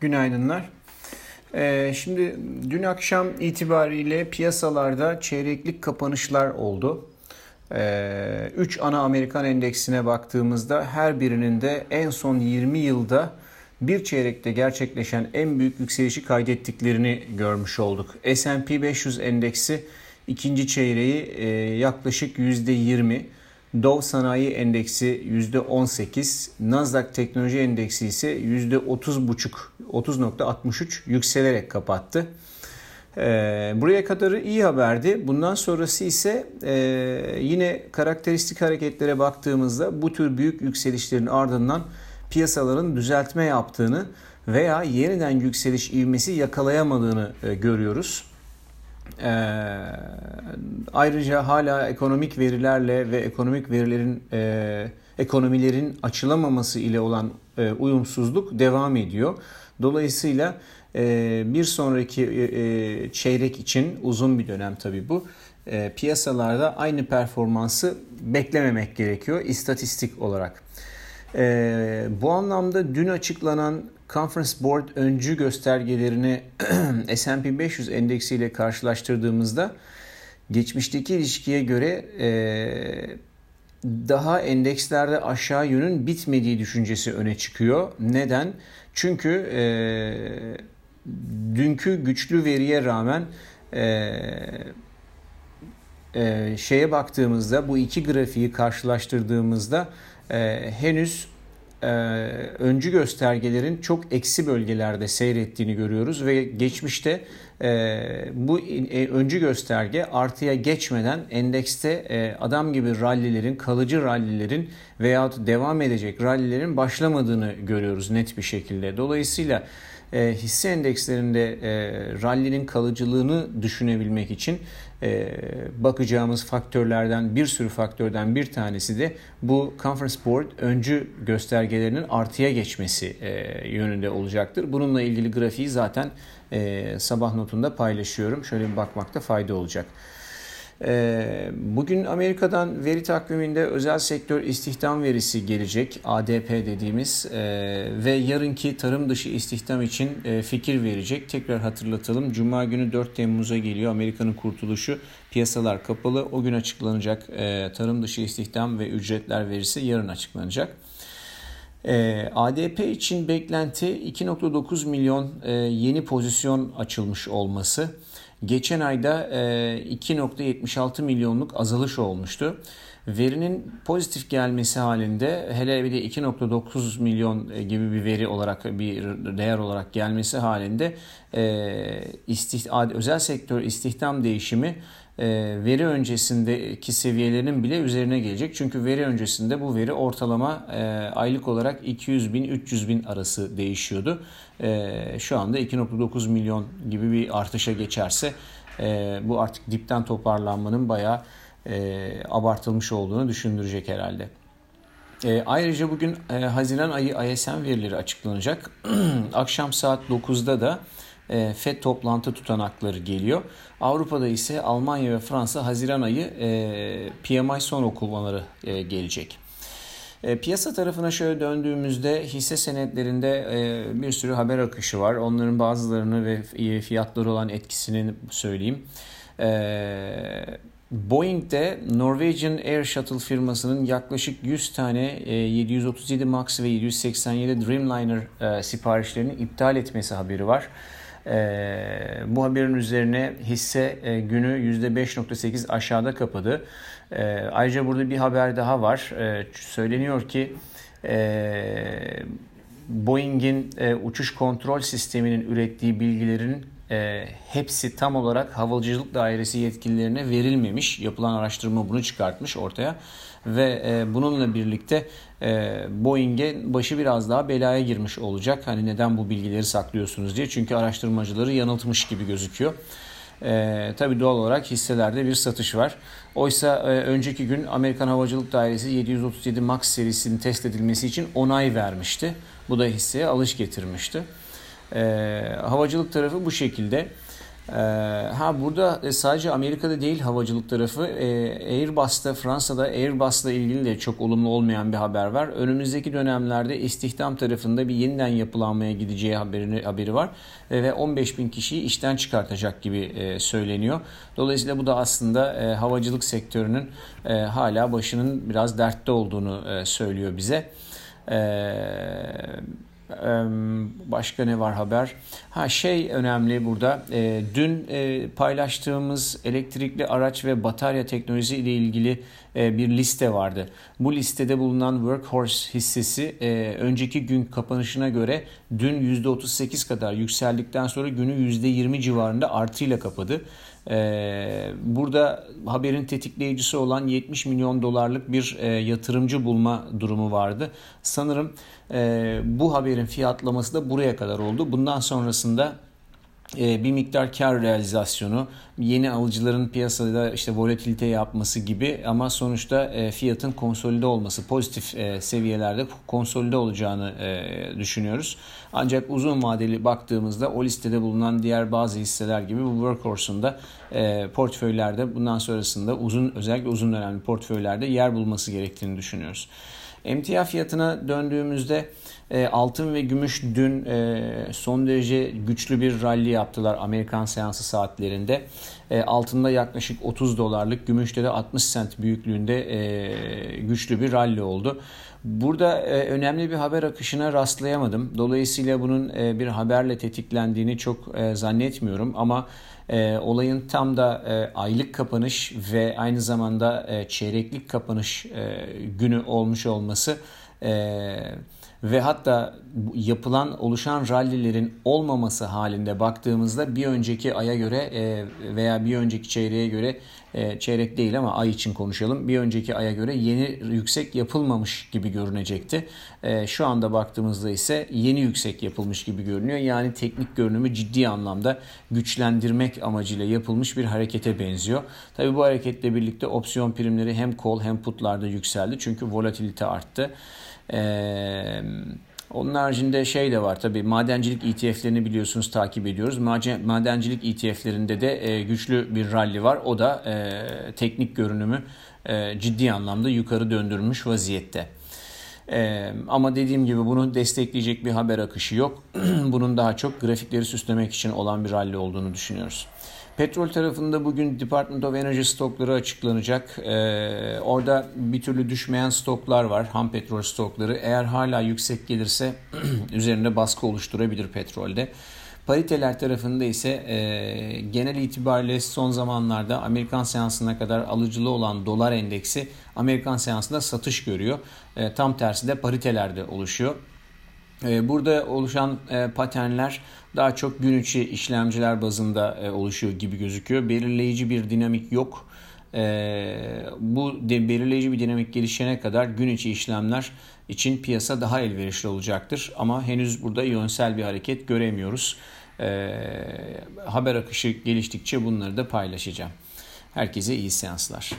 Günaydınlar. Ee, şimdi dün akşam itibariyle piyasalarda çeyreklik kapanışlar oldu. Ee, üç ana Amerikan endeksine baktığımızda her birinin de en son 20 yılda bir çeyrekte gerçekleşen en büyük yükselişi kaydettiklerini görmüş olduk. S&P 500 endeksi ikinci çeyreği e, yaklaşık %20, Dow Sanayi Endeksi %18, Nasdaq Teknoloji Endeksi ise %30,5 30.63 yükselerek kapattı. Ee, buraya kadarı iyi haberdi. Bundan sonrası ise e, yine karakteristik hareketlere baktığımızda bu tür büyük yükselişlerin ardından piyasaların düzeltme yaptığını veya yeniden yükseliş ivmesi yakalayamadığını e, görüyoruz. Ee, ayrıca hala ekonomik verilerle ve ekonomik verilerin e, ekonomilerin açılamaması ile olan e, uyumsuzluk devam ediyor. Dolayısıyla e, bir sonraki e, e çeyrek için uzun bir dönem tabii bu. E, piyasalarda aynı performansı beklememek gerekiyor istatistik olarak. E, bu anlamda dün açıklanan Conference Board öncü göstergelerini S&P 500 endeksiyle karşılaştırdığımızda geçmişteki ilişkiye göre e, daha endekslerde aşağı yönün bitmediği düşüncesi öne çıkıyor. Neden? Çünkü e, dünkü güçlü veriye rağmen e, e, şeye baktığımızda bu iki grafiği karşılaştırdığımızda e, henüz e, öncü göstergelerin çok eksi bölgelerde seyrettiğini görüyoruz ve geçmişte e, bu e, öncü gösterge artıya geçmeden endekste e, adam gibi rallilerin, kalıcı rallilerin veyahut devam edecek rallilerin başlamadığını görüyoruz net bir şekilde. Dolayısıyla e, hisse endekslerinde e, rallinin kalıcılığını düşünebilmek için bakacağımız faktörlerden bir sürü faktörden bir tanesi de bu Conference Board öncü göstergelerinin artıya geçmesi e, yönünde olacaktır. Bununla ilgili grafiği zaten e, sabah notunda paylaşıyorum. Şöyle bir bakmakta fayda olacak. Ee, bugün Amerika'dan veri takviminde özel sektör istihdam verisi gelecek. ADP dediğimiz e, ve yarınki tarım dışı istihdam için e, fikir verecek. Tekrar hatırlatalım. Cuma günü 4 Temmuz'a geliyor Amerika'nın kurtuluşu. Piyasalar kapalı. O gün açıklanacak e, tarım dışı istihdam ve ücretler verisi yarın açıklanacak. ADP için beklenti 2.9 milyon yeni pozisyon açılmış olması. Geçen ayda 2.76 e, milyonluk azalış olmuştu. Verinin pozitif gelmesi halinde hele bir de 2.9 milyon e, gibi bir veri olarak bir değer olarak gelmesi halinde e, özel sektör istihdam değişimi veri öncesindeki seviyelerinin bile üzerine gelecek. Çünkü veri öncesinde bu veri ortalama aylık olarak 200 bin 300 bin arası değişiyordu. Şu anda 2.9 milyon gibi bir artışa geçerse bu artık dipten toparlanmanın bayağı abartılmış olduğunu düşündürecek herhalde. ayrıca bugün Haziran ayı ISM verileri açıklanacak. Akşam saat 9'da da e, FED toplantı tutanakları geliyor. Avrupa'da ise Almanya ve Fransa Haziran ayı e, PMI son okumaları e, gelecek. E, piyasa tarafına şöyle döndüğümüzde hisse senetlerinde bir sürü haber akışı var. Onların bazılarını ve fiyatları olan etkisini söyleyeyim. Boeing'de Norwegian Air Shuttle firmasının yaklaşık 100 tane 737 MAX ve 787 Dreamliner siparişlerini iptal etmesi haberi var. E, bu haberin üzerine hisse e, günü %5.8 aşağıda kapadı. E, ayrıca burada bir haber daha var. E, söyleniyor ki e, Boeing'in e, uçuş kontrol sisteminin ürettiği bilgilerin hepsi tam olarak havacılık dairesi yetkililerine verilmemiş. Yapılan araştırma bunu çıkartmış ortaya ve e, bununla birlikte e, Boeing'e başı biraz daha belaya girmiş olacak. Hani neden bu bilgileri saklıyorsunuz diye. Çünkü araştırmacıları yanıltmış gibi gözüküyor. E, tabii doğal olarak hisselerde bir satış var. Oysa e, önceki gün Amerikan Havacılık Dairesi 737 MAX serisinin test edilmesi için onay vermişti. Bu da hisseye alış getirmişti. E, havacılık tarafı bu şekilde. Ha burada e, sadece Amerika'da değil havacılık tarafı Airbus'ta Fransa'da Airbus'la ilgili de çok olumlu olmayan bir haber var. Önümüzdeki dönemlerde istihdam tarafında bir yeniden yapılanmaya gideceği haberini, haberi var ve 15 bin kişiyi işten çıkartacak gibi söyleniyor. Dolayısıyla bu da aslında havacılık sektörünün hala başının biraz dertte olduğunu söylüyor bize. Eee Başka ne var haber? Ha şey önemli burada. E, dün e, paylaştığımız elektrikli araç ve batarya teknolojisi ile ilgili bir liste vardı. Bu listede bulunan Workhorse hissesi e, önceki gün kapanışına göre dün %38 kadar yükseldikten sonra günü %20 civarında artıyla kapadı. Ee, burada haberin tetikleyicisi olan 70 milyon dolarlık bir e, yatırımcı bulma durumu vardı. Sanırım e, bu haberin fiyatlaması da buraya kadar oldu. Bundan sonrasında e, bir miktar kar realizasyonu, yeni alıcıların piyasada işte volatilite yapması gibi ama sonuçta e, fiyatın konsolide olması, pozitif e, seviyelerde konsolide olacağını düşünüyoruz. Ancak uzun vadeli baktığımızda o listede bulunan diğer bazı hisseler gibi bu Workhorse'un da portföylerde bundan sonrasında uzun özellikle uzun dönemli portföylerde yer bulması gerektiğini düşünüyoruz. Emtia fiyatına döndüğümüzde e, altın ve gümüş dün e, son derece güçlü bir rally yaptılar Amerikan seansı saatlerinde. E, altında yaklaşık 30 dolarlık, gümüşte de 60 sent büyüklüğünde güçlü bir rally oldu. Burada önemli bir haber akışına rastlayamadım. Dolayısıyla bunun bir haberle tetiklendiğini çok zannetmiyorum ama olayın tam da aylık kapanış ve aynı zamanda çeyreklik kapanış günü olmuş olması ve hatta yapılan oluşan rallilerin olmaması halinde baktığımızda bir önceki aya göre e, veya bir önceki çeyreğe göre e, çeyrek değil ama ay için konuşalım bir önceki aya göre yeni yüksek yapılmamış gibi görünecekti. E, şu anda baktığımızda ise yeni yüksek yapılmış gibi görünüyor. Yani teknik görünümü ciddi anlamda güçlendirmek amacıyla yapılmış bir harekete benziyor. Tabi bu hareketle birlikte opsiyon primleri hem call hem putlarda yükseldi çünkü volatilite arttı. Eee onun haricinde şey de var tabii madencilik ETF'lerini biliyorsunuz takip ediyoruz. Madencilik ETF'lerinde de e, güçlü bir rally var. O da e, teknik görünümü e, ciddi anlamda yukarı döndürmüş vaziyette. Ee, ama dediğim gibi bunu destekleyecek bir haber akışı yok. Bunun daha çok grafikleri süslemek için olan bir rally olduğunu düşünüyoruz. Petrol tarafında bugün Department of Energy stokları açıklanacak. Ee, orada bir türlü düşmeyen stoklar var. Ham petrol stokları. Eğer hala yüksek gelirse üzerinde baskı oluşturabilir petrolde. Pariteler tarafında ise e, genel itibariyle son zamanlarda Amerikan seansına kadar alıcılı olan dolar endeksi Amerikan seansında satış görüyor. E, tam tersi de paritelerde oluşuyor. E, burada oluşan e, paternler daha çok gün içi işlemciler bazında e, oluşuyor gibi gözüküyor. Belirleyici bir dinamik yok. Bu belirleyici bir dinamik gelişene kadar gün içi işlemler için piyasa daha elverişli olacaktır. Ama henüz burada yönsel bir hareket göremiyoruz. Haber akışı geliştikçe bunları da paylaşacağım. Herkese iyi seanslar.